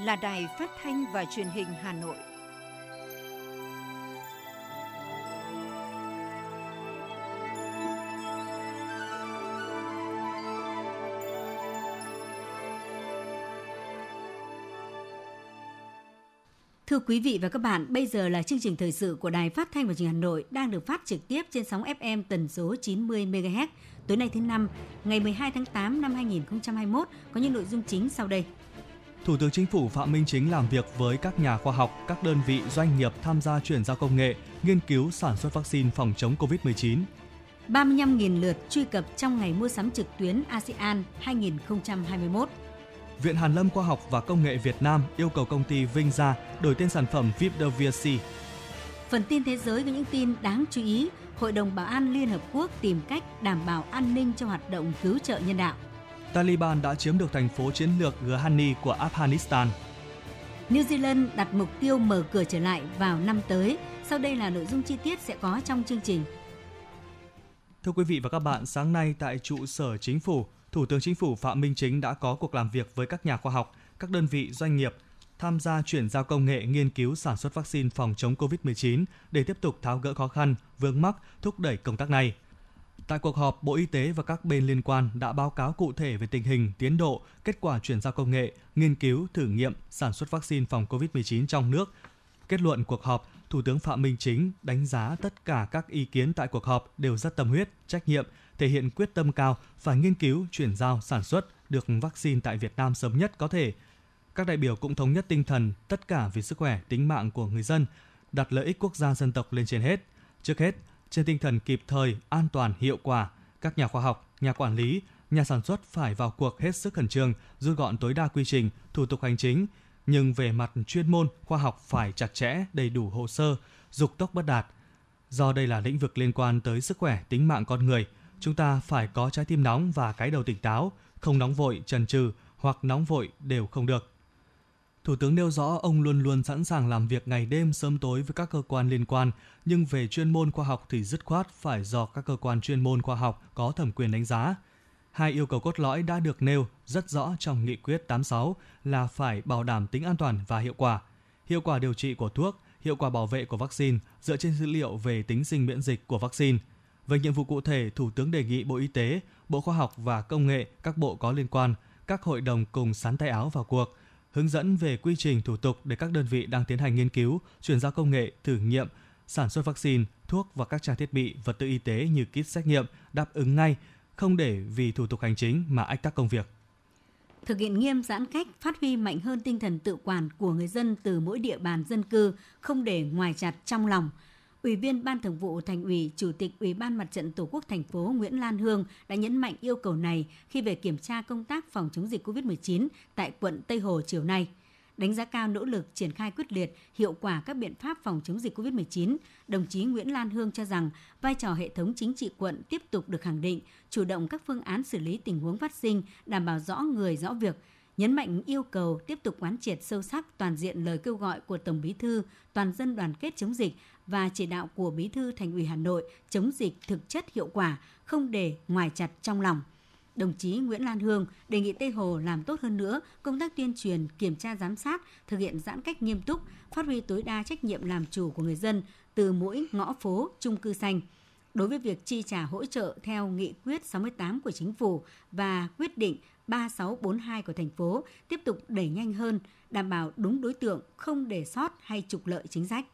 là Đài Phát thanh và Truyền hình Hà Nội. Thưa quý vị và các bạn, bây giờ là chương trình thời sự của Đài Phát thanh và Truyền hình Hà Nội đang được phát trực tiếp trên sóng FM tần số 90 MHz. Tối nay thứ năm, ngày 12 tháng 8 năm 2021 có những nội dung chính sau đây. Thủ tướng Chính phủ Phạm Minh Chính làm việc với các nhà khoa học, các đơn vị doanh nghiệp tham gia chuyển giao công nghệ, nghiên cứu sản xuất vaccine phòng chống COVID-19. 35.000 lượt truy cập trong ngày mua sắm trực tuyến ASEAN 2021. Viện Hàn Lâm Khoa học và Công nghệ Việt Nam yêu cầu công ty Vinh Gia đổi tên sản phẩm Vipdovir Phần tin thế giới với những tin đáng chú ý, Hội đồng Bảo an Liên Hợp Quốc tìm cách đảm bảo an ninh cho hoạt động cứu trợ nhân đạo. Taliban đã chiếm được thành phố chiến lược Ghani của Afghanistan. New Zealand đặt mục tiêu mở cửa trở lại vào năm tới. Sau đây là nội dung chi tiết sẽ có trong chương trình. Thưa quý vị và các bạn, sáng nay tại trụ sở chính phủ, Thủ tướng Chính phủ Phạm Minh Chính đã có cuộc làm việc với các nhà khoa học, các đơn vị doanh nghiệp tham gia chuyển giao công nghệ nghiên cứu sản xuất vaccine phòng chống COVID-19 để tiếp tục tháo gỡ khó khăn, vướng mắc, thúc đẩy công tác này. Tại cuộc họp, Bộ Y tế và các bên liên quan đã báo cáo cụ thể về tình hình, tiến độ, kết quả chuyển giao công nghệ, nghiên cứu, thử nghiệm, sản xuất vaccine phòng COVID-19 trong nước. Kết luận cuộc họp, Thủ tướng Phạm Minh Chính đánh giá tất cả các ý kiến tại cuộc họp đều rất tâm huyết, trách nhiệm, thể hiện quyết tâm cao phải nghiên cứu, chuyển giao, sản xuất được vaccine tại Việt Nam sớm nhất có thể. Các đại biểu cũng thống nhất tinh thần tất cả vì sức khỏe, tính mạng của người dân, đặt lợi ích quốc gia dân tộc lên trên hết. Trước hết, trên tinh thần kịp thời, an toàn, hiệu quả, các nhà khoa học, nhà quản lý, nhà sản xuất phải vào cuộc hết sức khẩn trương, rút gọn tối đa quy trình, thủ tục hành chính, nhưng về mặt chuyên môn, khoa học phải chặt chẽ, đầy đủ hồ sơ, dục tốc bất đạt. Do đây là lĩnh vực liên quan tới sức khỏe, tính mạng con người, chúng ta phải có trái tim nóng và cái đầu tỉnh táo, không nóng vội, trần trừ hoặc nóng vội đều không được. Thủ tướng nêu rõ ông luôn luôn sẵn sàng làm việc ngày đêm sớm tối với các cơ quan liên quan, nhưng về chuyên môn khoa học thì dứt khoát phải do các cơ quan chuyên môn khoa học có thẩm quyền đánh giá. Hai yêu cầu cốt lõi đã được nêu rất rõ trong nghị quyết 86 là phải bảo đảm tính an toàn và hiệu quả, hiệu quả điều trị của thuốc, hiệu quả bảo vệ của vaccine dựa trên dữ liệu về tính sinh miễn dịch của vaccine. Về nhiệm vụ cụ thể, Thủ tướng đề nghị Bộ Y tế, Bộ Khoa học và Công nghệ, các bộ có liên quan, các hội đồng cùng sắn tay áo vào cuộc, hướng dẫn về quy trình thủ tục để các đơn vị đang tiến hành nghiên cứu, chuyển giao công nghệ, thử nghiệm, sản xuất vaccine, thuốc và các trang thiết bị, vật tư y tế như kit xét nghiệm đáp ứng ngay, không để vì thủ tục hành chính mà ách tắc công việc. Thực hiện nghiêm giãn cách, phát huy mạnh hơn tinh thần tự quản của người dân từ mỗi địa bàn dân cư, không để ngoài chặt trong lòng – Ủy viên Ban Thường vụ Thành ủy, Chủ tịch Ủy ban Mặt trận Tổ quốc thành phố Nguyễn Lan Hương đã nhấn mạnh yêu cầu này khi về kiểm tra công tác phòng chống dịch COVID-19 tại quận Tây Hồ chiều nay. Đánh giá cao nỗ lực triển khai quyết liệt, hiệu quả các biện pháp phòng chống dịch COVID-19, đồng chí Nguyễn Lan Hương cho rằng vai trò hệ thống chính trị quận tiếp tục được khẳng định, chủ động các phương án xử lý tình huống phát sinh, đảm bảo rõ người rõ việc, nhấn mạnh yêu cầu tiếp tục quán triệt sâu sắc toàn diện lời kêu gọi của Tổng Bí thư toàn dân đoàn kết chống dịch và chỉ đạo của Bí thư Thành ủy Hà Nội chống dịch thực chất hiệu quả, không để ngoài chặt trong lòng. Đồng chí Nguyễn Lan Hương đề nghị Tây Hồ làm tốt hơn nữa công tác tuyên truyền, kiểm tra giám sát, thực hiện giãn cách nghiêm túc, phát huy tối đa trách nhiệm làm chủ của người dân từ mỗi ngõ phố, chung cư xanh. Đối với việc chi trả hỗ trợ theo nghị quyết 68 của chính phủ và quyết định 3642 của thành phố tiếp tục đẩy nhanh hơn, đảm bảo đúng đối tượng, không để sót hay trục lợi chính sách.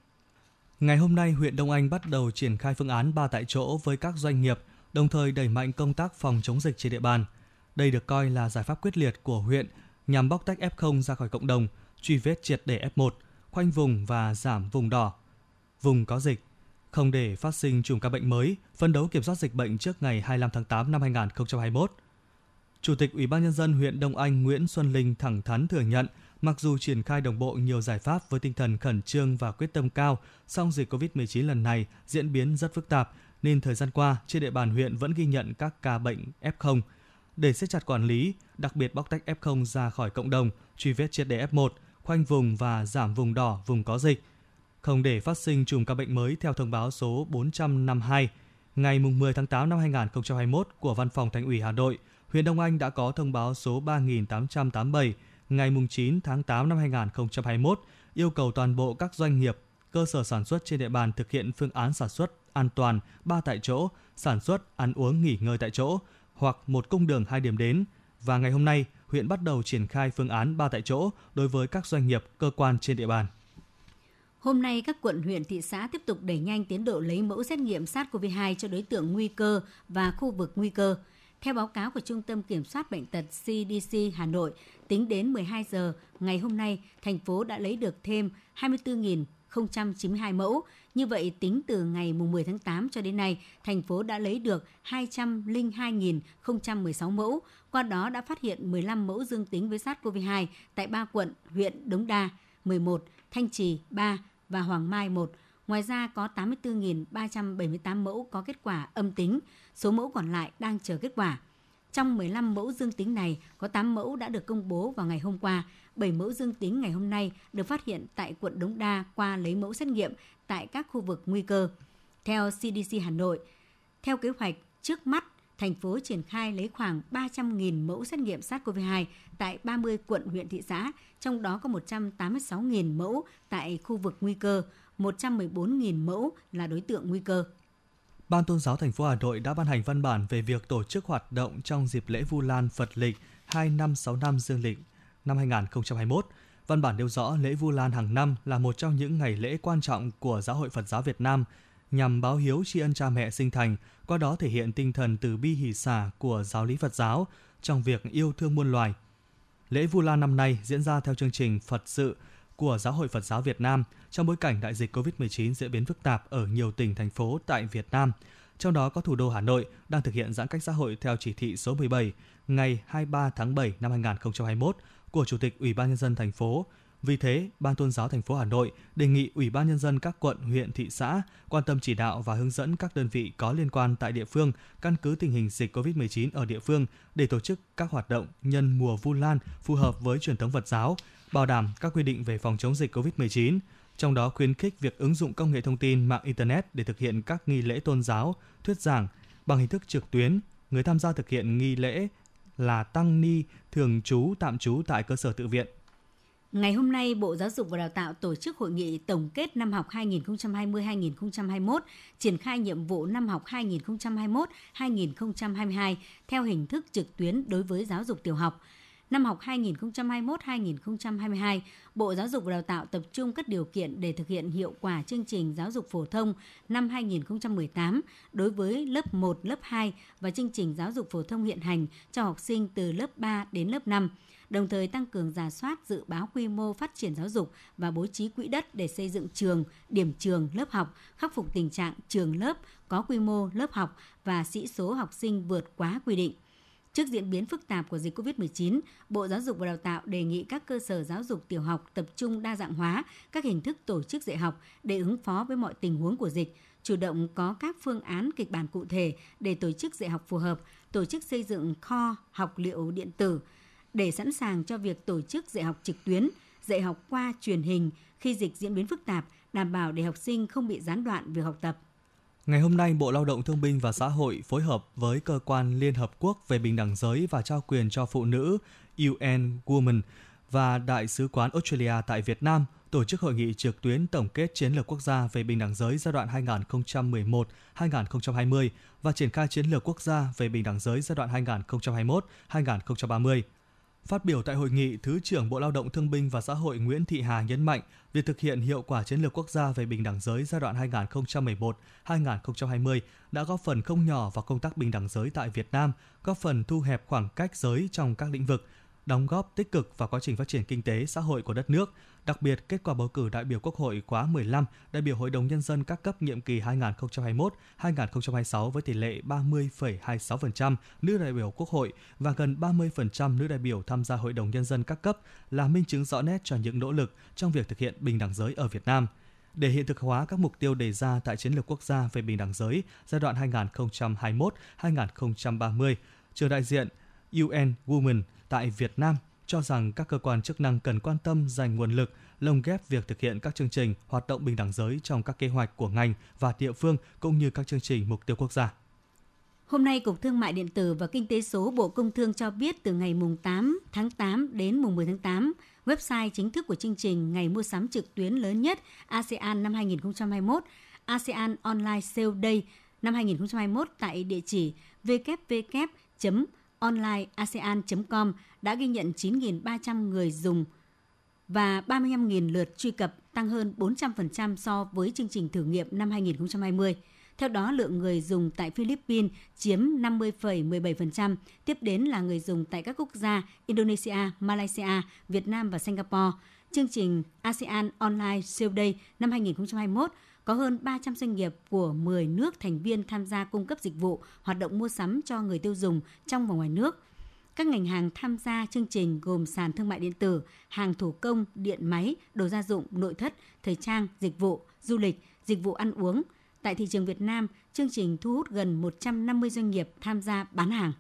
Ngày hôm nay, huyện Đông Anh bắt đầu triển khai phương án ba tại chỗ với các doanh nghiệp, đồng thời đẩy mạnh công tác phòng chống dịch trên địa bàn. Đây được coi là giải pháp quyết liệt của huyện nhằm bóc tách F0 ra khỏi cộng đồng, truy vết triệt để F1, khoanh vùng và giảm vùng đỏ, vùng có dịch, không để phát sinh chùm ca bệnh mới, phân đấu kiểm soát dịch bệnh trước ngày 25 tháng 8 năm 2021. Chủ tịch Ủy ban nhân dân huyện Đông Anh Nguyễn Xuân Linh thẳng thắn thừa nhận Mặc dù triển khai đồng bộ nhiều giải pháp với tinh thần khẩn trương và quyết tâm cao, song dịch COVID-19 lần này diễn biến rất phức tạp, nên thời gian qua trên địa bàn huyện vẫn ghi nhận các ca bệnh F0. Để siết chặt quản lý, đặc biệt bóc tách F0 ra khỏi cộng đồng, truy vết triệt để F1, khoanh vùng và giảm vùng đỏ, vùng có dịch. Không để phát sinh chùm ca bệnh mới theo thông báo số 452 ngày 10 tháng 8 năm 2021 của Văn phòng Thành ủy Hà Nội, huyện Đông Anh đã có thông báo số 3887 ngày 9 tháng 8 năm 2021 yêu cầu toàn bộ các doanh nghiệp, cơ sở sản xuất trên địa bàn thực hiện phương án sản xuất an toàn ba tại chỗ, sản xuất, ăn uống, nghỉ ngơi tại chỗ hoặc một cung đường hai điểm đến. Và ngày hôm nay, huyện bắt đầu triển khai phương án ba tại chỗ đối với các doanh nghiệp, cơ quan trên địa bàn. Hôm nay, các quận, huyện, thị xã tiếp tục đẩy nhanh tiến độ lấy mẫu xét nghiệm SARS-CoV-2 cho đối tượng nguy cơ và khu vực nguy cơ. Theo báo cáo của Trung tâm Kiểm soát Bệnh tật CDC Hà Nội, tính đến 12 giờ ngày hôm nay, thành phố đã lấy được thêm 24.092 mẫu. Như vậy, tính từ ngày 10 tháng 8 cho đến nay, thành phố đã lấy được 202.016 mẫu, qua đó đã phát hiện 15 mẫu dương tính với SARS-CoV-2 tại 3 quận, huyện Đống Đa, 11, Thanh Trì, 3 và Hoàng Mai 1. Ngoài ra có 84.378 mẫu có kết quả âm tính, số mẫu còn lại đang chờ kết quả. Trong 15 mẫu dương tính này, có 8 mẫu đã được công bố vào ngày hôm qua, 7 mẫu dương tính ngày hôm nay được phát hiện tại quận Đống Đa qua lấy mẫu xét nghiệm tại các khu vực nguy cơ. Theo CDC Hà Nội, theo kế hoạch trước mắt, thành phố triển khai lấy khoảng 300.000 mẫu xét nghiệm SARS-CoV-2 tại 30 quận, huyện, thị xã, trong đó có 186.000 mẫu tại khu vực nguy cơ, 114.000 mẫu là đối tượng nguy cơ. Ban Tôn giáo thành phố Hà Nội đã ban hành văn bản về việc tổ chức hoạt động trong dịp lễ Vu Lan Phật lịch 2565 dương lịch năm 2021. Văn bản nêu rõ lễ Vu Lan hàng năm là một trong những ngày lễ quan trọng của Giáo hội Phật giáo Việt Nam nhằm báo hiếu tri ân cha mẹ sinh thành, qua đó thể hiện tinh thần từ bi hỷ xả của giáo lý Phật giáo trong việc yêu thương muôn loài. Lễ Vu Lan năm nay diễn ra theo chương trình Phật sự của Giáo hội Phật giáo Việt Nam trong bối cảnh đại dịch COVID-19 diễn biến phức tạp ở nhiều tỉnh, thành phố tại Việt Nam. Trong đó có thủ đô Hà Nội đang thực hiện giãn cách xã hội theo chỉ thị số 17 ngày 23 tháng 7 năm 2021 của Chủ tịch Ủy ban nhân dân thành phố. Vì thế, Ban Tôn giáo thành phố Hà Nội đề nghị Ủy ban nhân dân các quận, huyện, thị xã quan tâm chỉ đạo và hướng dẫn các đơn vị có liên quan tại địa phương căn cứ tình hình dịch COVID-19 ở địa phương để tổ chức các hoạt động nhân mùa Vu Lan phù hợp với truyền thống Phật giáo, bảo đảm các quy định về phòng chống dịch COVID-19, trong đó khuyến khích việc ứng dụng công nghệ thông tin mạng Internet để thực hiện các nghi lễ tôn giáo, thuyết giảng bằng hình thức trực tuyến. Người tham gia thực hiện nghi lễ là tăng ni thường trú tạm trú tại cơ sở tự viện. Ngày hôm nay, Bộ Giáo dục và Đào tạo tổ chức hội nghị tổng kết năm học 2020-2021, triển khai nhiệm vụ năm học 2021-2022 theo hình thức trực tuyến đối với giáo dục tiểu học – Năm học 2021-2022, Bộ Giáo dục và Đào tạo tập trung các điều kiện để thực hiện hiệu quả chương trình giáo dục phổ thông năm 2018 đối với lớp 1, lớp 2 và chương trình giáo dục phổ thông hiện hành cho học sinh từ lớp 3 đến lớp 5 đồng thời tăng cường giả soát dự báo quy mô phát triển giáo dục và bố trí quỹ đất để xây dựng trường, điểm trường, lớp học, khắc phục tình trạng trường lớp có quy mô lớp học và sĩ số học sinh vượt quá quy định. Trước diễn biến phức tạp của dịch COVID-19, Bộ Giáo dục và Đào tạo đề nghị các cơ sở giáo dục tiểu học tập trung đa dạng hóa các hình thức tổ chức dạy học để ứng phó với mọi tình huống của dịch, chủ động có các phương án kịch bản cụ thể để tổ chức dạy học phù hợp, tổ chức xây dựng kho học liệu điện tử để sẵn sàng cho việc tổ chức dạy học trực tuyến, dạy học qua truyền hình khi dịch diễn biến phức tạp, đảm bảo để học sinh không bị gián đoạn việc học tập. Ngày hôm nay, Bộ Lao động Thương binh và Xã hội phối hợp với Cơ quan Liên Hợp Quốc về Bình đẳng giới và trao quyền cho phụ nữ UN Women và Đại sứ quán Australia tại Việt Nam tổ chức hội nghị trực tuyến tổng kết chiến lược quốc gia về bình đẳng giới giai đoạn 2011-2020 và triển khai chiến lược quốc gia về bình đẳng giới giai đoạn 2021-2030. Phát biểu tại hội nghị, Thứ trưởng Bộ Lao động Thương binh và Xã hội Nguyễn Thị Hà nhấn mạnh, việc thực hiện hiệu quả chiến lược quốc gia về bình đẳng giới giai đoạn 2011-2020 đã góp phần không nhỏ vào công tác bình đẳng giới tại Việt Nam, góp phần thu hẹp khoảng cách giới trong các lĩnh vực, đóng góp tích cực vào quá trình phát triển kinh tế xã hội của đất nước, Đặc biệt, kết quả bầu cử đại biểu Quốc hội khóa 15, đại biểu Hội đồng Nhân dân các cấp nhiệm kỳ 2021-2026 với tỷ lệ 30,26% nữ đại biểu Quốc hội và gần 30% nữ đại biểu tham gia Hội đồng Nhân dân các cấp là minh chứng rõ nét cho những nỗ lực trong việc thực hiện bình đẳng giới ở Việt Nam. Để hiện thực hóa các mục tiêu đề ra tại Chiến lược quốc gia về bình đẳng giới giai đoạn 2021-2030, trường đại diện UN Women tại Việt Nam cho rằng các cơ quan chức năng cần quan tâm dành nguồn lực lồng ghép việc thực hiện các chương trình hoạt động bình đẳng giới trong các kế hoạch của ngành và địa phương cũng như các chương trình mục tiêu quốc gia. Hôm nay, Cục Thương mại Điện tử và Kinh tế số Bộ Công Thương cho biết từ ngày mùng 8 tháng 8 đến mùng 10 tháng 8, website chính thức của chương trình ngày mua sắm trực tuyến lớn nhất ASEAN năm 2021, ASEAN Online Sale Day năm 2021 tại địa chỉ www onlineasean.com đã ghi nhận 9.300 người dùng và 35.000 lượt truy cập, tăng hơn 400% so với chương trình thử nghiệm năm 2020. Theo đó, lượng người dùng tại Philippines chiếm 50,17%, tiếp đến là người dùng tại các quốc gia Indonesia, Malaysia, Việt Nam và Singapore. Chương trình ASEAN Online Sale Day năm 2021 có hơn 300 doanh nghiệp của 10 nước thành viên tham gia cung cấp dịch vụ, hoạt động mua sắm cho người tiêu dùng trong và ngoài nước. Các ngành hàng tham gia chương trình gồm sàn thương mại điện tử, hàng thủ công, điện máy, đồ gia dụng, nội thất, thời trang, dịch vụ, du lịch, dịch vụ ăn uống. Tại thị trường Việt Nam, chương trình thu hút gần 150 doanh nghiệp tham gia bán hàng.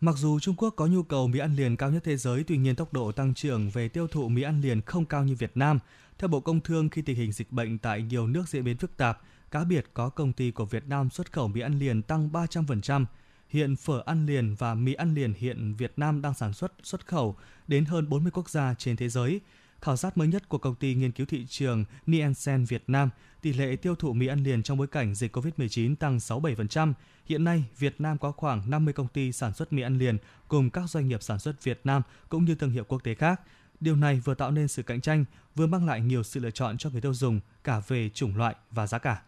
Mặc dù Trung Quốc có nhu cầu mì ăn liền cao nhất thế giới, tuy nhiên tốc độ tăng trưởng về tiêu thụ mì ăn liền không cao như Việt Nam. Theo Bộ Công Thương, khi tình hình dịch bệnh tại nhiều nước diễn biến phức tạp, cá biệt có công ty của Việt Nam xuất khẩu mì ăn liền tăng 300%. Hiện phở ăn liền và mì ăn liền hiện Việt Nam đang sản xuất xuất khẩu đến hơn 40 quốc gia trên thế giới. Khảo sát mới nhất của công ty nghiên cứu thị trường Nielsen Việt Nam, tỷ lệ tiêu thụ mì ăn liền trong bối cảnh dịch COVID-19 tăng 67%. Hiện nay, Việt Nam có khoảng 50 công ty sản xuất mì ăn liền cùng các doanh nghiệp sản xuất Việt Nam cũng như thương hiệu quốc tế khác. Điều này vừa tạo nên sự cạnh tranh, vừa mang lại nhiều sự lựa chọn cho người tiêu dùng cả về chủng loại và giá cả.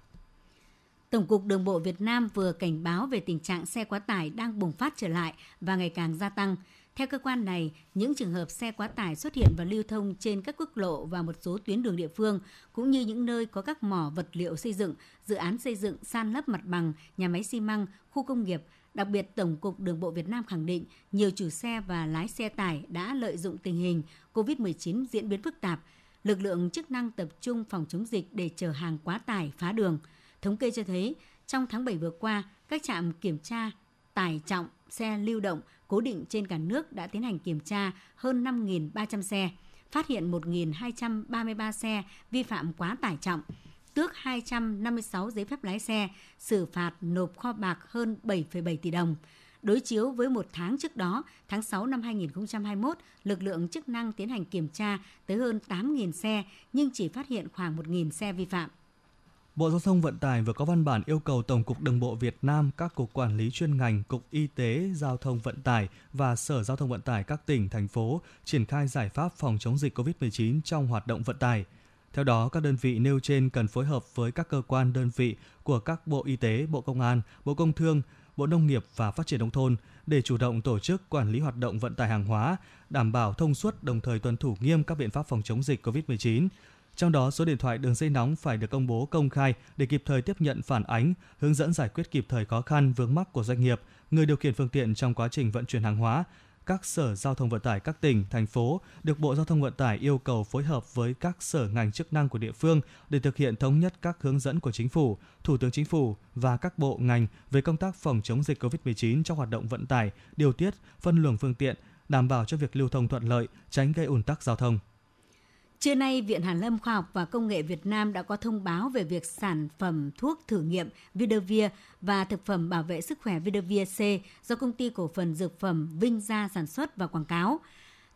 Tổng cục Đường bộ Việt Nam vừa cảnh báo về tình trạng xe quá tải đang bùng phát trở lại và ngày càng gia tăng. Theo cơ quan này, những trường hợp xe quá tải xuất hiện và lưu thông trên các quốc lộ và một số tuyến đường địa phương, cũng như những nơi có các mỏ vật liệu xây dựng, dự án xây dựng, san lấp mặt bằng, nhà máy xi măng, khu công nghiệp, Đặc biệt, Tổng cục Đường bộ Việt Nam khẳng định nhiều chủ xe và lái xe tải đã lợi dụng tình hình COVID-19 diễn biến phức tạp, lực lượng chức năng tập trung phòng chống dịch để chở hàng quá tải phá đường. Thống kê cho thấy, trong tháng 7 vừa qua, các trạm kiểm tra tải trọng xe lưu động cố định trên cả nước đã tiến hành kiểm tra hơn 5.300 xe, phát hiện 1.233 xe vi phạm quá tải trọng, tước 256 giấy phép lái xe, xử phạt nộp kho bạc hơn 7,7 tỷ đồng. Đối chiếu với một tháng trước đó, tháng 6 năm 2021, lực lượng chức năng tiến hành kiểm tra tới hơn 8.000 xe nhưng chỉ phát hiện khoảng 1.000 xe vi phạm. Bộ Giao thông Vận tải vừa có văn bản yêu cầu Tổng cục Đường bộ Việt Nam, các cục quản lý chuyên ngành, cục y tế, giao thông vận tải và Sở Giao thông Vận tải các tỉnh, thành phố triển khai giải pháp phòng chống dịch COVID-19 trong hoạt động vận tải. Theo đó, các đơn vị nêu trên cần phối hợp với các cơ quan đơn vị của các Bộ Y tế, Bộ Công an, Bộ Công Thương, Bộ Nông nghiệp và Phát triển Nông thôn để chủ động tổ chức quản lý hoạt động vận tải hàng hóa, đảm bảo thông suốt đồng thời tuân thủ nghiêm các biện pháp phòng chống dịch COVID-19. Trong đó, số điện thoại đường dây nóng phải được công bố công khai để kịp thời tiếp nhận phản ánh, hướng dẫn giải quyết kịp thời khó khăn vướng mắc của doanh nghiệp, người điều khiển phương tiện trong quá trình vận chuyển hàng hóa, các sở giao thông vận tải các tỉnh, thành phố được Bộ Giao thông Vận tải yêu cầu phối hợp với các sở ngành chức năng của địa phương để thực hiện thống nhất các hướng dẫn của chính phủ, Thủ tướng Chính phủ và các bộ ngành về công tác phòng chống dịch COVID-19 trong hoạt động vận tải, điều tiết, phân luồng phương tiện, đảm bảo cho việc lưu thông thuận lợi, tránh gây ùn tắc giao thông. Trưa nay, Viện Hàn Lâm Khoa học và Công nghệ Việt Nam đã có thông báo về việc sản phẩm thuốc thử nghiệm Vidavir và thực phẩm bảo vệ sức khỏe Vidavir C do công ty cổ phần dược phẩm Vinh Gia sản xuất và quảng cáo.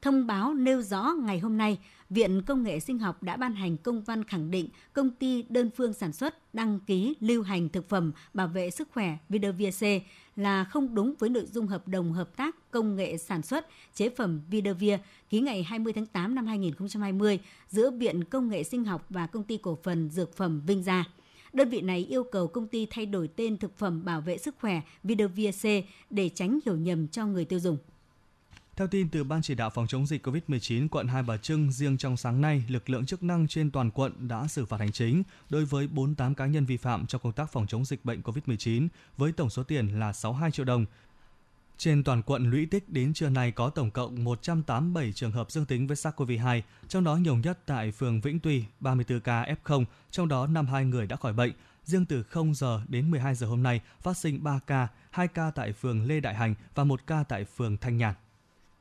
Thông báo nêu rõ ngày hôm nay, Viện Công nghệ Sinh học đã ban hành công văn khẳng định công ty đơn phương sản xuất, đăng ký, lưu hành thực phẩm bảo vệ sức khỏe Vidavir C là không đúng với nội dung hợp đồng hợp tác công nghệ sản xuất, chế phẩm Vidavir ký ngày 20 tháng 8 năm 2020 giữa Viện Công nghệ Sinh học và Công ty Cổ phần Dược phẩm Vinh Gia. Đơn vị này yêu cầu công ty thay đổi tên thực phẩm bảo vệ sức khỏe Vidavir C để tránh hiểu nhầm cho người tiêu dùng. Theo tin từ Ban chỉ đạo phòng chống dịch COVID-19 quận Hai Bà Trưng, riêng trong sáng nay, lực lượng chức năng trên toàn quận đã xử phạt hành chính đối với 48 cá nhân vi phạm trong công tác phòng chống dịch bệnh COVID-19 với tổng số tiền là 62 triệu đồng. Trên toàn quận lũy tích đến trưa nay có tổng cộng 187 trường hợp dương tính với SARS-CoV-2, trong đó nhiều nhất tại phường Vĩnh Tuy, 34 ca F0, trong đó 52 người đã khỏi bệnh. Riêng từ 0 giờ đến 12 giờ hôm nay phát sinh 3 ca, 2 ca tại phường Lê Đại Hành và 1 ca tại phường Thanh Nhàn.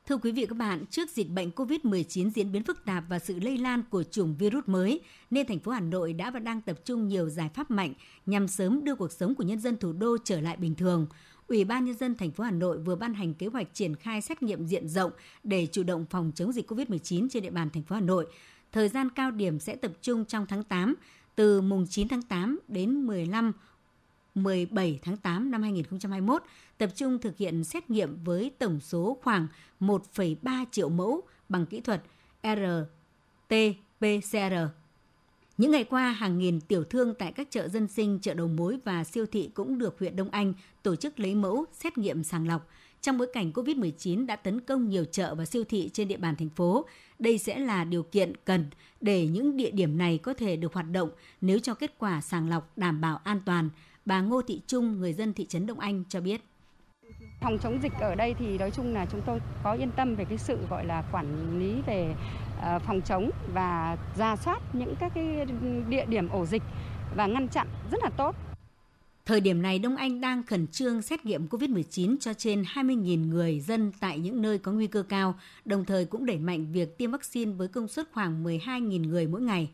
Thưa quý vị các bạn, trước dịch bệnh COVID-19 diễn biến phức tạp và sự lây lan của chủng virus mới, nên thành phố Hà Nội đã và đang tập trung nhiều giải pháp mạnh nhằm sớm đưa cuộc sống của nhân dân thủ đô trở lại bình thường. Ủy ban nhân dân thành phố Hà Nội vừa ban hành kế hoạch triển khai xét nghiệm diện rộng để chủ động phòng chống dịch COVID-19 trên địa bàn thành phố Hà Nội. Thời gian cao điểm sẽ tập trung trong tháng 8, từ mùng 9 tháng 8 đến 15 17 tháng 8 năm 2021, tập trung thực hiện xét nghiệm với tổng số khoảng 1,3 triệu mẫu bằng kỹ thuật RT-PCR. Những ngày qua, hàng nghìn tiểu thương tại các chợ dân sinh, chợ đầu mối và siêu thị cũng được huyện Đông Anh tổ chức lấy mẫu xét nghiệm sàng lọc. Trong bối cảnh COVID-19 đã tấn công nhiều chợ và siêu thị trên địa bàn thành phố, đây sẽ là điều kiện cần để những địa điểm này có thể được hoạt động nếu cho kết quả sàng lọc đảm bảo an toàn. Bà Ngô Thị Trung, người dân thị trấn Đông Anh cho biết. Phòng chống dịch ở đây thì nói chung là chúng tôi có yên tâm về cái sự gọi là quản lý về ờ, phòng chống và ra soát những các cái địa điểm ổ dịch và ngăn chặn rất là tốt. Thời điểm này, Đông Anh đang khẩn trương xét nghiệm COVID-19 cho trên 20.000 người dân tại những nơi có nguy cơ cao, đồng thời cũng đẩy mạnh việc tiêm vaccine với công suất khoảng 12.000 người mỗi ngày.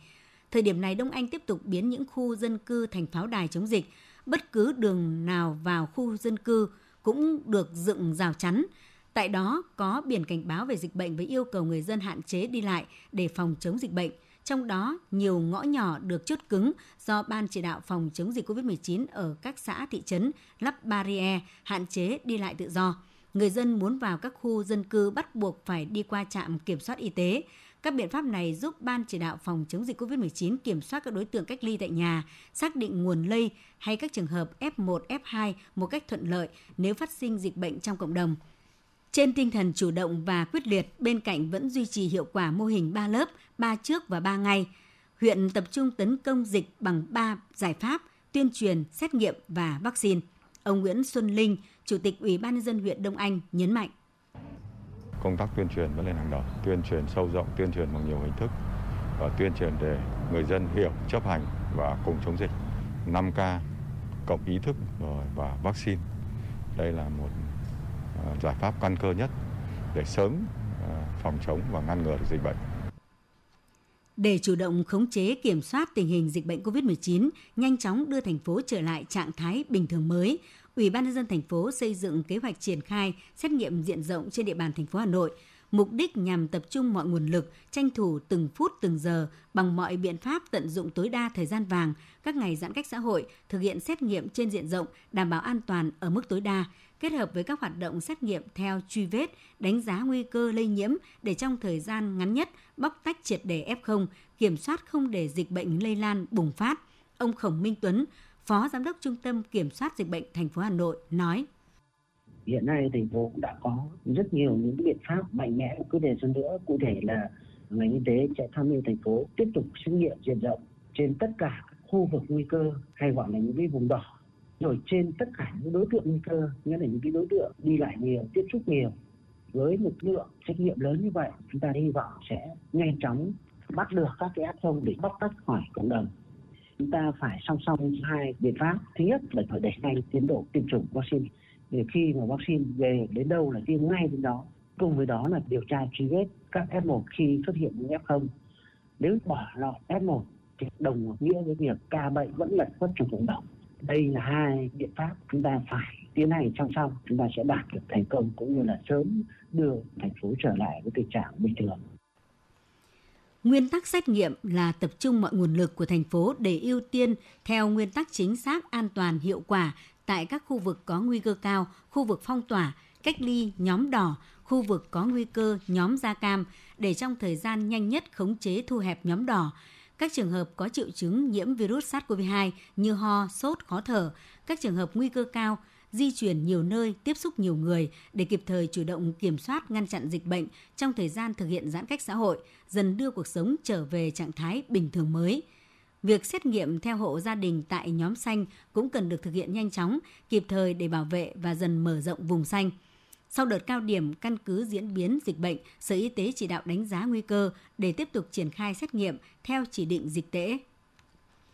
Thời điểm này, Đông Anh tiếp tục biến những khu dân cư thành pháo đài chống dịch. Bất cứ đường nào vào khu dân cư cũng được dựng rào chắn. Tại đó có biển cảnh báo về dịch bệnh với yêu cầu người dân hạn chế đi lại để phòng chống dịch bệnh. Trong đó, nhiều ngõ nhỏ được chốt cứng do Ban chỉ đạo phòng chống dịch COVID-19 ở các xã thị trấn lắp barrier, hạn chế đi lại tự do. Người dân muốn vào các khu dân cư bắt buộc phải đi qua trạm kiểm soát y tế. Các biện pháp này giúp Ban chỉ đạo phòng chống dịch COVID-19 kiểm soát các đối tượng cách ly tại nhà, xác định nguồn lây hay các trường hợp F1, F2 một cách thuận lợi nếu phát sinh dịch bệnh trong cộng đồng. Trên tinh thần chủ động và quyết liệt, bên cạnh vẫn duy trì hiệu quả mô hình 3 lớp, 3 trước và 3 ngay, huyện tập trung tấn công dịch bằng 3 giải pháp tuyên truyền, xét nghiệm và vaccine. Ông Nguyễn Xuân Linh, Chủ tịch Ủy ban nhân dân huyện Đông Anh nhấn mạnh công tác tuyên truyền vẫn lên hàng đầu, tuyên truyền sâu rộng, tuyên truyền bằng nhiều hình thức và tuyên truyền để người dân hiểu, chấp hành và cùng chống dịch. 5K cộng ý thức rồi và vaccine. Đây là một à, giải pháp căn cơ nhất để sớm à, phòng chống và ngăn ngừa được dịch bệnh. Để chủ động khống chế kiểm soát tình hình dịch bệnh COVID-19, nhanh chóng đưa thành phố trở lại trạng thái bình thường mới, Ủy ban nhân dân thành phố xây dựng kế hoạch triển khai xét nghiệm diện rộng trên địa bàn thành phố Hà Nội, mục đích nhằm tập trung mọi nguồn lực, tranh thủ từng phút từng giờ bằng mọi biện pháp tận dụng tối đa thời gian vàng, các ngày giãn cách xã hội, thực hiện xét nghiệm trên diện rộng, đảm bảo an toàn ở mức tối đa, kết hợp với các hoạt động xét nghiệm theo truy vết, đánh giá nguy cơ lây nhiễm để trong thời gian ngắn nhất bóc tách triệt đề F0, kiểm soát không để dịch bệnh lây lan bùng phát. Ông Khổng Minh Tuấn, Phó Giám đốc Trung tâm Kiểm soát Dịch bệnh thành phố Hà Nội nói. Hiện nay thành phố cũng đã có rất nhiều những biện pháp mạnh mẽ cứ đề hơn nữa. Cụ thể là ngành y tế sẽ tham mưu thành phố tiếp tục xét nghiệm diện rộng trên tất cả khu vực nguy cơ hay gọi là những cái vùng đỏ rồi trên tất cả những đối tượng nguy cơ, nghĩa là những cái đối tượng đi lại nhiều, tiếp xúc nhiều, với một lượng trách nhiệm lớn như vậy, chúng ta hy vọng sẽ nhanh chóng bắt được các cái f để bóc tách khỏi cộng đồng. Chúng ta phải song song hai biện pháp. Thứ nhất là phải đẩy nhanh tiến độ tiêm chủng vaccine. Để khi mà vaccine về đến đâu là tiêm ngay đến đó, cùng với đó là điều tra truy vết các F1 khi xuất hiện những F0 nếu bỏ lọt F1 thì đồng nghĩa với việc ca bệnh vẫn lẩn khuất trong cộng đồng đây là hai biện pháp chúng ta phải tiến hành song song chúng ta sẽ đạt được thành công cũng như là sớm đưa thành phố trở lại với tình trạng bình thường Nguyên tắc xét nghiệm là tập trung mọi nguồn lực của thành phố để ưu tiên theo nguyên tắc chính xác, an toàn, hiệu quả tại các khu vực có nguy cơ cao, khu vực phong tỏa, cách ly nhóm đỏ, khu vực có nguy cơ nhóm da cam để trong thời gian nhanh nhất khống chế thu hẹp nhóm đỏ. Các trường hợp có triệu chứng nhiễm virus SARS-CoV-2 như ho, sốt, khó thở, các trường hợp nguy cơ cao di chuyển nhiều nơi, tiếp xúc nhiều người để kịp thời chủ động kiểm soát ngăn chặn dịch bệnh trong thời gian thực hiện giãn cách xã hội, dần đưa cuộc sống trở về trạng thái bình thường mới. Việc xét nghiệm theo hộ gia đình tại nhóm xanh cũng cần được thực hiện nhanh chóng, kịp thời để bảo vệ và dần mở rộng vùng xanh. Sau đợt cao điểm căn cứ diễn biến dịch bệnh, Sở Y tế chỉ đạo đánh giá nguy cơ để tiếp tục triển khai xét nghiệm theo chỉ định dịch tễ.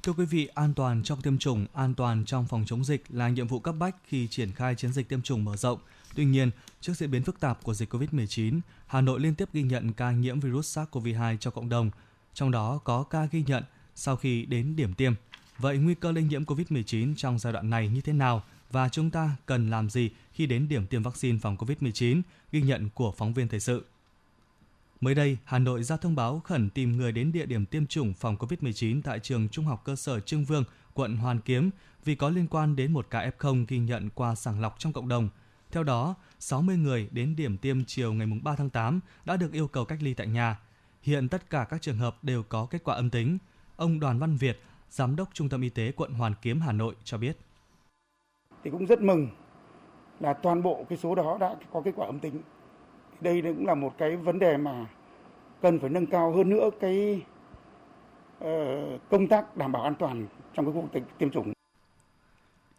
Thưa quý vị, an toàn trong tiêm chủng, an toàn trong phòng chống dịch là nhiệm vụ cấp bách khi triển khai chiến dịch tiêm chủng mở rộng. Tuy nhiên, trước diễn biến phức tạp của dịch COVID-19, Hà Nội liên tiếp ghi nhận ca nhiễm virus SARS-CoV-2 cho cộng đồng, trong đó có ca ghi nhận sau khi đến điểm tiêm. Vậy nguy cơ lây nhiễm COVID-19 trong giai đoạn này như thế nào và chúng ta cần làm gì khi đến điểm tiêm vaccine phòng COVID-19, ghi nhận của phóng viên thời sự. Mới đây, Hà Nội ra thông báo khẩn tìm người đến địa điểm tiêm chủng phòng COVID-19 tại trường Trung học cơ sở trương Vương, quận Hoàn Kiếm vì có liên quan đến một ca F0 ghi nhận qua sàng lọc trong cộng đồng. Theo đó, 60 người đến điểm tiêm chiều ngày 3 tháng 8 đã được yêu cầu cách ly tại nhà. Hiện tất cả các trường hợp đều có kết quả âm tính. Ông Đoàn Văn Việt, Giám đốc Trung tâm Y tế quận Hoàn Kiếm, Hà Nội cho biết. Thì cũng rất mừng là toàn bộ cái số đó đã có kết quả âm tính. Đây cũng là một cái vấn đề mà cần phải nâng cao hơn nữa cái ờ, công tác đảm bảo an toàn trong cái cuộc tiêm chủng.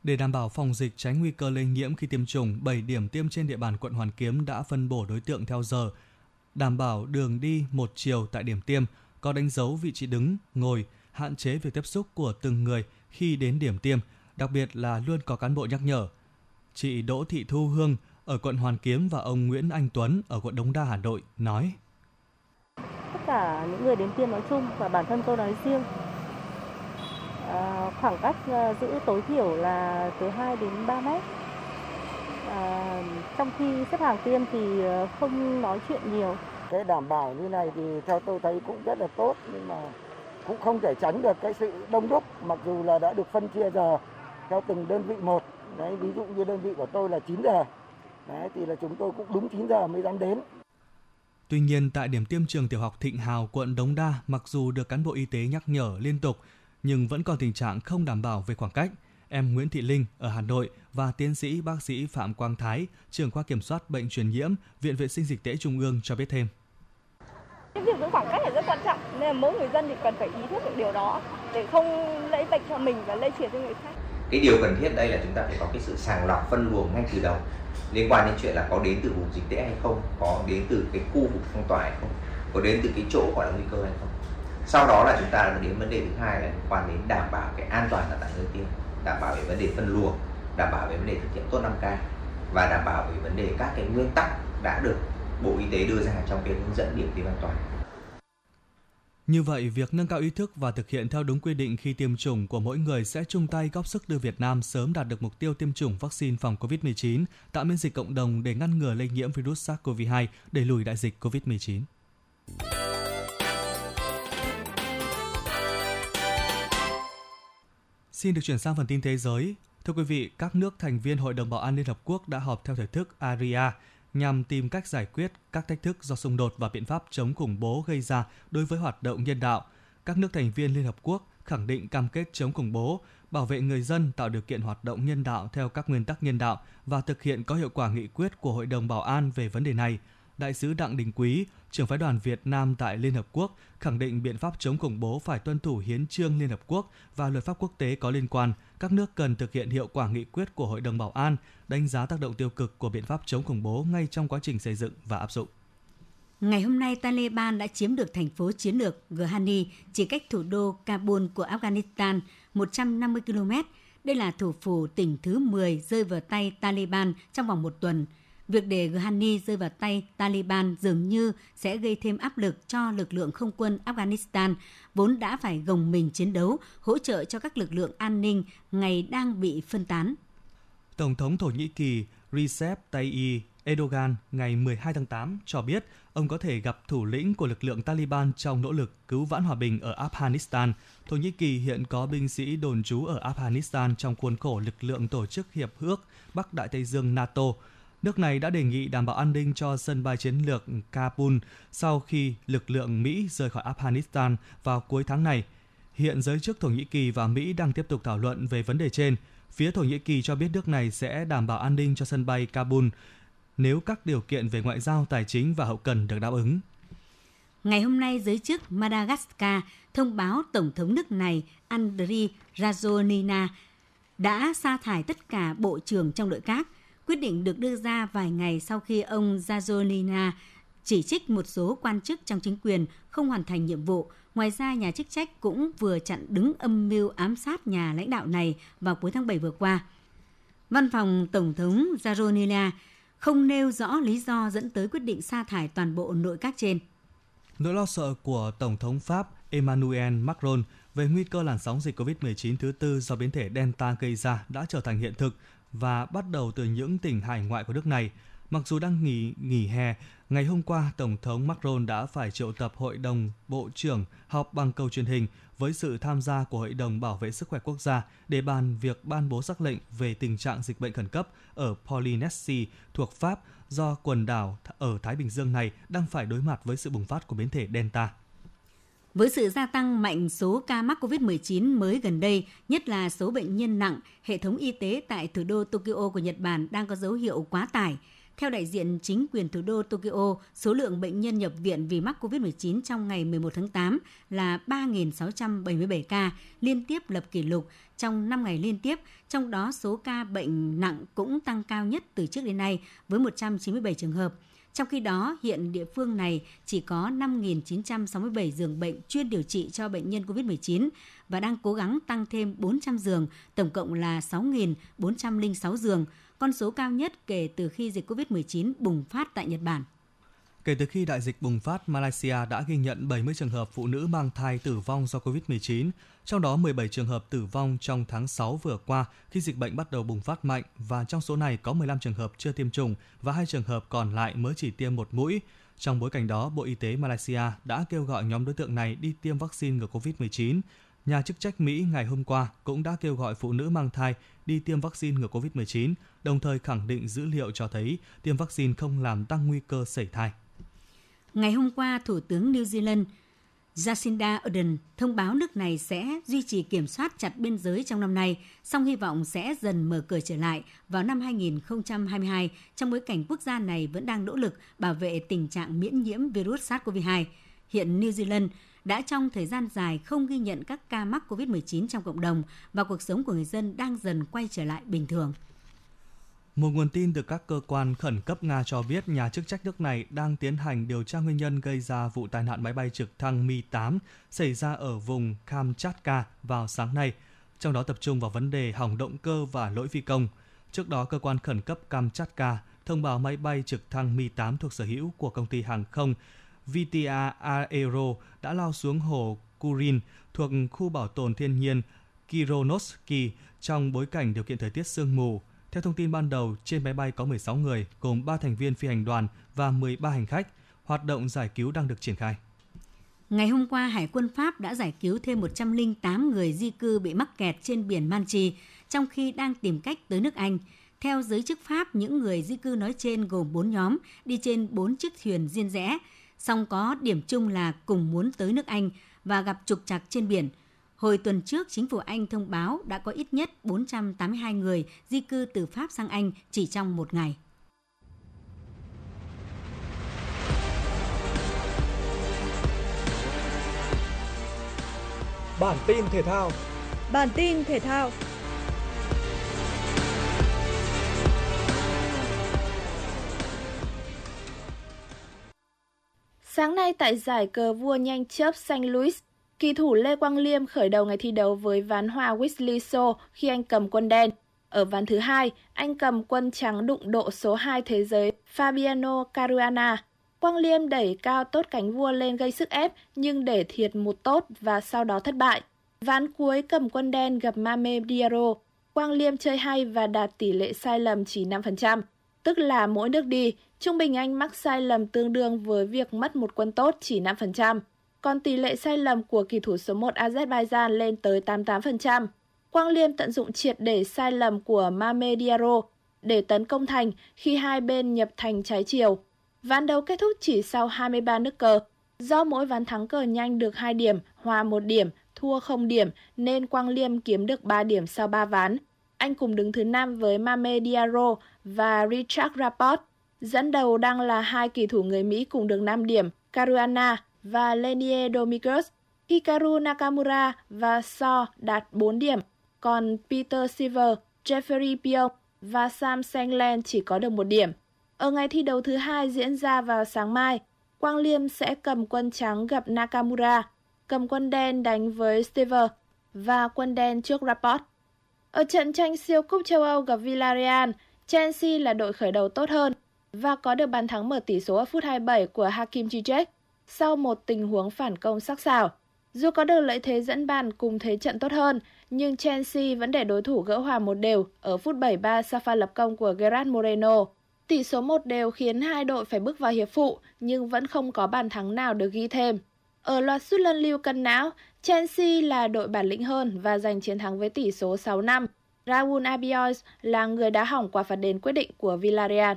Để đảm bảo phòng dịch tránh nguy cơ lây nhiễm khi tiêm chủng, 7 điểm tiêm trên địa bàn quận Hoàn Kiếm đã phân bổ đối tượng theo giờ, đảm bảo đường đi một chiều tại điểm tiêm, có đánh dấu vị trí đứng, ngồi, hạn chế việc tiếp xúc của từng người khi đến điểm tiêm, đặc biệt là luôn có cán bộ nhắc nhở. Chị Đỗ Thị Thu Hương ở quận Hoàn Kiếm và ông Nguyễn Anh Tuấn ở quận Đống Đa, Hà Nội nói. Tất cả những người đến tiêm nói chung và bản thân tôi nói riêng à, khoảng cách à, giữ tối thiểu là từ 2 đến 3 mét. À, trong khi xếp hàng tiêm thì à, không nói chuyện nhiều. Cái đảm bảo như này thì theo tôi thấy cũng rất là tốt nhưng mà cũng không thể tránh được cái sự đông đúc mặc dù là đã được phân chia giờ theo từng đơn vị một. Đấy, ví dụ như đơn vị của tôi là 9 giờ. Đấy, thì là chúng tôi cũng đúng 9 giờ mới dám đến. Tuy nhiên, tại điểm tiêm trường tiểu học Thịnh Hào, quận Đống Đa, mặc dù được cán bộ y tế nhắc nhở liên tục, nhưng vẫn còn tình trạng không đảm bảo về khoảng cách. Em Nguyễn Thị Linh ở Hà Nội và tiến sĩ bác sĩ Phạm Quang Thái, trưởng khoa kiểm soát bệnh truyền nhiễm, Viện Vệ sinh Dịch tễ Trung ương cho biết thêm. Cái việc giữ khoảng cách là rất quan trọng, nên là mỗi người dân thì cần phải ý thức được điều đó để không lây bệnh cho mình và lây truyền cho người khác. Cái điều cần thiết đây là chúng ta phải có cái sự sàng lọc phân luồng ngay từ đầu liên quan đến chuyện là có đến từ vùng dịch tễ hay không, có đến từ cái khu vực phong tỏa hay không, có đến từ cái chỗ gọi là nguy cơ hay không sau đó là chúng ta đến vấn đề thứ hai là liên quan đến đảm bảo cái an toàn ở tại nơi tiêm đảm bảo về vấn đề phân luồng đảm bảo về vấn đề thực hiện tốt 5K và đảm bảo về vấn đề các cái nguyên tắc đã được Bộ Y tế đưa ra trong cái hướng dẫn điểm tiêm an toàn. Như vậy, việc nâng cao ý thức và thực hiện theo đúng quy định khi tiêm chủng của mỗi người sẽ chung tay góp sức đưa Việt Nam sớm đạt được mục tiêu tiêm chủng vaccine phòng COVID-19, tạo miễn dịch cộng đồng để ngăn ngừa lây nhiễm virus SARS-CoV-2, đẩy lùi đại dịch COVID-19. Xin được chuyển sang phần tin thế giới. Thưa quý vị, các nước thành viên Hội đồng Bảo an Liên Hợp Quốc đã họp theo thể thức ARIA nhằm tìm cách giải quyết các thách thức do xung đột và biện pháp chống khủng bố gây ra đối với hoạt động nhân đạo. Các nước thành viên Liên Hợp Quốc khẳng định cam kết chống khủng bố, bảo vệ người dân, tạo điều kiện hoạt động nhân đạo theo các nguyên tắc nhân đạo và thực hiện có hiệu quả nghị quyết của Hội đồng Bảo an về vấn đề này – Đại sứ Đặng Đình Quý, trưởng phái đoàn Việt Nam tại Liên Hợp Quốc, khẳng định biện pháp chống khủng bố phải tuân thủ hiến trương Liên Hợp Quốc và luật pháp quốc tế có liên quan. Các nước cần thực hiện hiệu quả nghị quyết của Hội đồng Bảo an, đánh giá tác động tiêu cực của biện pháp chống khủng bố ngay trong quá trình xây dựng và áp dụng. Ngày hôm nay, Taliban đã chiếm được thành phố chiến lược Ghani, chỉ cách thủ đô Kabul của Afghanistan 150 km. Đây là thủ phủ tỉnh thứ 10 rơi vào tay Taliban trong vòng một tuần – việc để Ghani rơi vào tay Taliban dường như sẽ gây thêm áp lực cho lực lượng không quân Afghanistan, vốn đã phải gồng mình chiến đấu, hỗ trợ cho các lực lượng an ninh ngày đang bị phân tán. Tổng thống Thổ Nhĩ Kỳ Recep Tayyip Erdogan ngày 12 tháng 8 cho biết ông có thể gặp thủ lĩnh của lực lượng Taliban trong nỗ lực cứu vãn hòa bình ở Afghanistan. Thổ Nhĩ Kỳ hiện có binh sĩ đồn trú ở Afghanistan trong khuôn khổ lực lượng tổ chức Hiệp ước Bắc Đại Tây Dương NATO – Nước này đã đề nghị đảm bảo an ninh cho sân bay chiến lược Kabul sau khi lực lượng Mỹ rời khỏi Afghanistan vào cuối tháng này. Hiện giới chức Thổ Nhĩ Kỳ và Mỹ đang tiếp tục thảo luận về vấn đề trên. Phía Thổ Nhĩ Kỳ cho biết nước này sẽ đảm bảo an ninh cho sân bay Kabul nếu các điều kiện về ngoại giao, tài chính và hậu cần được đáp ứng. Ngày hôm nay, giới chức Madagascar thông báo Tổng thống nước này Andry Rajoelina đã sa thải tất cả bộ trưởng trong nội các Quyết định được đưa ra vài ngày sau khi ông Zazolina chỉ trích một số quan chức trong chính quyền không hoàn thành nhiệm vụ. Ngoài ra, nhà chức trách cũng vừa chặn đứng âm mưu ám sát nhà lãnh đạo này vào cuối tháng 7 vừa qua. Văn phòng Tổng thống Zazolina không nêu rõ lý do dẫn tới quyết định sa thải toàn bộ nội các trên. Nỗi lo sợ của Tổng thống Pháp Emmanuel Macron về nguy cơ làn sóng dịch COVID-19 thứ tư do biến thể Delta gây ra đã trở thành hiện thực và bắt đầu từ những tỉnh hải ngoại của nước này. Mặc dù đang nghỉ nghỉ hè, ngày hôm qua Tổng thống Macron đã phải triệu tập Hội đồng Bộ trưởng họp bằng cầu truyền hình với sự tham gia của Hội đồng Bảo vệ Sức khỏe Quốc gia để bàn việc ban bố sắc lệnh về tình trạng dịch bệnh khẩn cấp ở Polynesia thuộc Pháp do quần đảo ở Thái Bình Dương này đang phải đối mặt với sự bùng phát của biến thể Delta. Với sự gia tăng mạnh số ca mắc COVID-19 mới gần đây, nhất là số bệnh nhân nặng, hệ thống y tế tại thủ đô Tokyo của Nhật Bản đang có dấu hiệu quá tải. Theo đại diện chính quyền thủ đô Tokyo, số lượng bệnh nhân nhập viện vì mắc COVID-19 trong ngày 11 tháng 8 là 3.677 ca, liên tiếp lập kỷ lục trong 5 ngày liên tiếp, trong đó số ca bệnh nặng cũng tăng cao nhất từ trước đến nay với 197 trường hợp. Trong khi đó, hiện địa phương này chỉ có 5.967 giường bệnh chuyên điều trị cho bệnh nhân COVID-19 và đang cố gắng tăng thêm 400 giường, tổng cộng là 6.406 giường, con số cao nhất kể từ khi dịch COVID-19 bùng phát tại Nhật Bản. Kể từ khi đại dịch bùng phát, Malaysia đã ghi nhận 70 trường hợp phụ nữ mang thai tử vong do COVID-19, trong đó 17 trường hợp tử vong trong tháng 6 vừa qua khi dịch bệnh bắt đầu bùng phát mạnh và trong số này có 15 trường hợp chưa tiêm chủng và hai trường hợp còn lại mới chỉ tiêm một mũi. Trong bối cảnh đó, Bộ Y tế Malaysia đã kêu gọi nhóm đối tượng này đi tiêm vaccine ngừa COVID-19. Nhà chức trách Mỹ ngày hôm qua cũng đã kêu gọi phụ nữ mang thai đi tiêm vaccine ngừa COVID-19, đồng thời khẳng định dữ liệu cho thấy tiêm vaccine không làm tăng nguy cơ xảy thai. Ngày hôm qua, Thủ tướng New Zealand Jacinda Ardern thông báo nước này sẽ duy trì kiểm soát chặt biên giới trong năm nay, song hy vọng sẽ dần mở cửa trở lại vào năm 2022 trong bối cảnh quốc gia này vẫn đang nỗ lực bảo vệ tình trạng miễn nhiễm virus SARS-CoV-2. Hiện New Zealand đã trong thời gian dài không ghi nhận các ca mắc COVID-19 trong cộng đồng và cuộc sống của người dân đang dần quay trở lại bình thường. Một nguồn tin từ các cơ quan khẩn cấp Nga cho biết nhà chức trách nước này đang tiến hành điều tra nguyên nhân gây ra vụ tai nạn máy bay trực thăng Mi-8 xảy ra ở vùng Kamchatka vào sáng nay, trong đó tập trung vào vấn đề hỏng động cơ và lỗi phi công. Trước đó, cơ quan khẩn cấp Kamchatka thông báo máy bay trực thăng Mi-8 thuộc sở hữu của công ty hàng không VTA Aero đã lao xuống hồ Kurin thuộc khu bảo tồn thiên nhiên Kironosky trong bối cảnh điều kiện thời tiết sương mù. Theo thông tin ban đầu, trên máy bay có 16 người, gồm 3 thành viên phi hành đoàn và 13 hành khách. Hoạt động giải cứu đang được triển khai. Ngày hôm qua, Hải quân Pháp đã giải cứu thêm 108 người di cư bị mắc kẹt trên biển Manchi, trong khi đang tìm cách tới nước Anh. Theo giới chức Pháp, những người di cư nói trên gồm 4 nhóm, đi trên 4 chiếc thuyền riêng rẽ, song có điểm chung là cùng muốn tới nước Anh và gặp trục trặc trên biển – Hồi tuần trước, chính phủ Anh thông báo đã có ít nhất 482 người di cư từ Pháp sang Anh chỉ trong một ngày. Bản tin thể thao Bản tin thể thao Sáng nay tại giải cờ vua nhanh chớp St. Louis, Kỳ thủ Lê Quang Liêm khởi đầu ngày thi đấu với ván hòa Wesley So khi anh cầm quân đen. Ở ván thứ hai, anh cầm quân trắng đụng độ số 2 thế giới Fabiano Caruana. Quang Liêm đẩy cao tốt cánh vua lên gây sức ép nhưng để thiệt một tốt và sau đó thất bại. Ván cuối cầm quân đen gặp Mame Diaro. Quang Liêm chơi hay và đạt tỷ lệ sai lầm chỉ 5%, tức là mỗi nước đi, trung bình anh mắc sai lầm tương đương với việc mất một quân tốt chỉ 5% còn tỷ lệ sai lầm của kỳ thủ số 1 Azerbaijan lên tới 88%. Quang Liêm tận dụng triệt để sai lầm của Mame Diaro để tấn công thành khi hai bên nhập thành trái chiều. Ván đấu kết thúc chỉ sau 23 nước cờ. Do mỗi ván thắng cờ nhanh được 2 điểm, hòa 1 điểm, thua 0 điểm nên Quang Liêm kiếm được 3 điểm sau 3 ván. Anh cùng đứng thứ 5 với Mame Diaro và Richard Rapport. Dẫn đầu đang là hai kỳ thủ người Mỹ cùng được 5 điểm, Caruana và Lenie Domingos. Hikaru Nakamura và So đạt 4 điểm, còn Peter Silver, Jeffrey Pio và Sam Senglen chỉ có được một điểm. Ở ngày thi đấu thứ hai diễn ra vào sáng mai, Quang Liêm sẽ cầm quân trắng gặp Nakamura, cầm quân đen đánh với Stever và quân đen trước Rapport. Ở trận tranh siêu cúp châu Âu gặp Villarreal, Chelsea là đội khởi đầu tốt hơn và có được bàn thắng mở tỷ số ở phút 27 của Hakim Ziyech sau một tình huống phản công sắc sảo. Dù có được lợi thế dẫn bàn cùng thế trận tốt hơn, nhưng Chelsea vẫn để đối thủ gỡ hòa một đều ở phút 73 sau pha lập công của Gerard Moreno. Tỷ số một đều khiến hai đội phải bước vào hiệp phụ, nhưng vẫn không có bàn thắng nào được ghi thêm. Ở loạt sút lân lưu cân não, Chelsea là đội bản lĩnh hơn và giành chiến thắng với tỷ số 6 năm. Raúl Albiol là người đá hỏng quả phạt đền quyết định của Villarreal.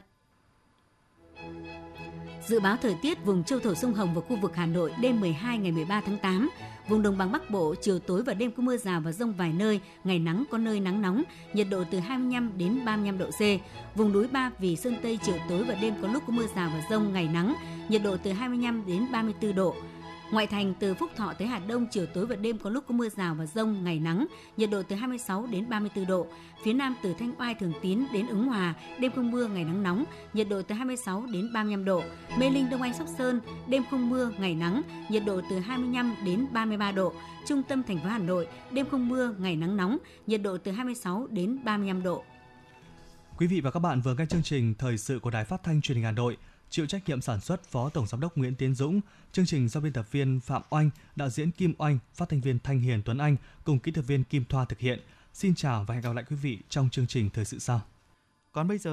Dự báo thời tiết vùng châu thổ sông Hồng và khu vực Hà Nội đêm 12 ngày 13 tháng 8. Vùng đồng bằng Bắc Bộ chiều tối và đêm có mưa rào và rông vài nơi, ngày nắng có nơi nắng nóng, nhiệt độ từ 25 đến 35 độ C. Vùng núi Ba Vì Sơn Tây chiều tối và đêm có lúc có mưa rào và rông, ngày nắng, nhiệt độ từ 25 đến 34 độ. Ngoại thành từ Phúc Thọ tới Hà Đông chiều tối và đêm có lúc có mưa rào và rông, ngày nắng, nhiệt độ từ 26 đến 34 độ. Phía Nam từ Thanh Oai Thường Tín đến Ứng Hòa, đêm không mưa, ngày nắng nóng, nhiệt độ từ 26 đến 35 độ. Mê Linh Đông Anh Sóc Sơn, đêm không mưa, ngày nắng, nhiệt độ từ 25 đến 33 độ. Trung tâm thành phố Hà Nội, đêm không mưa, ngày nắng nóng, nhiệt độ từ 26 đến 35 độ. Quý vị và các bạn vừa nghe chương trình Thời sự của Đài Phát thanh Truyền hình Hà Nội chịu trách nhiệm sản xuất Phó Tổng Giám đốc Nguyễn Tiến Dũng, chương trình do biên tập viên Phạm Oanh, đạo diễn Kim Oanh, phát thanh viên Thanh Hiền Tuấn Anh cùng kỹ thuật viên Kim Thoa thực hiện. Xin chào và hẹn gặp lại quý vị trong chương trình thời sự sau. Còn bây giờ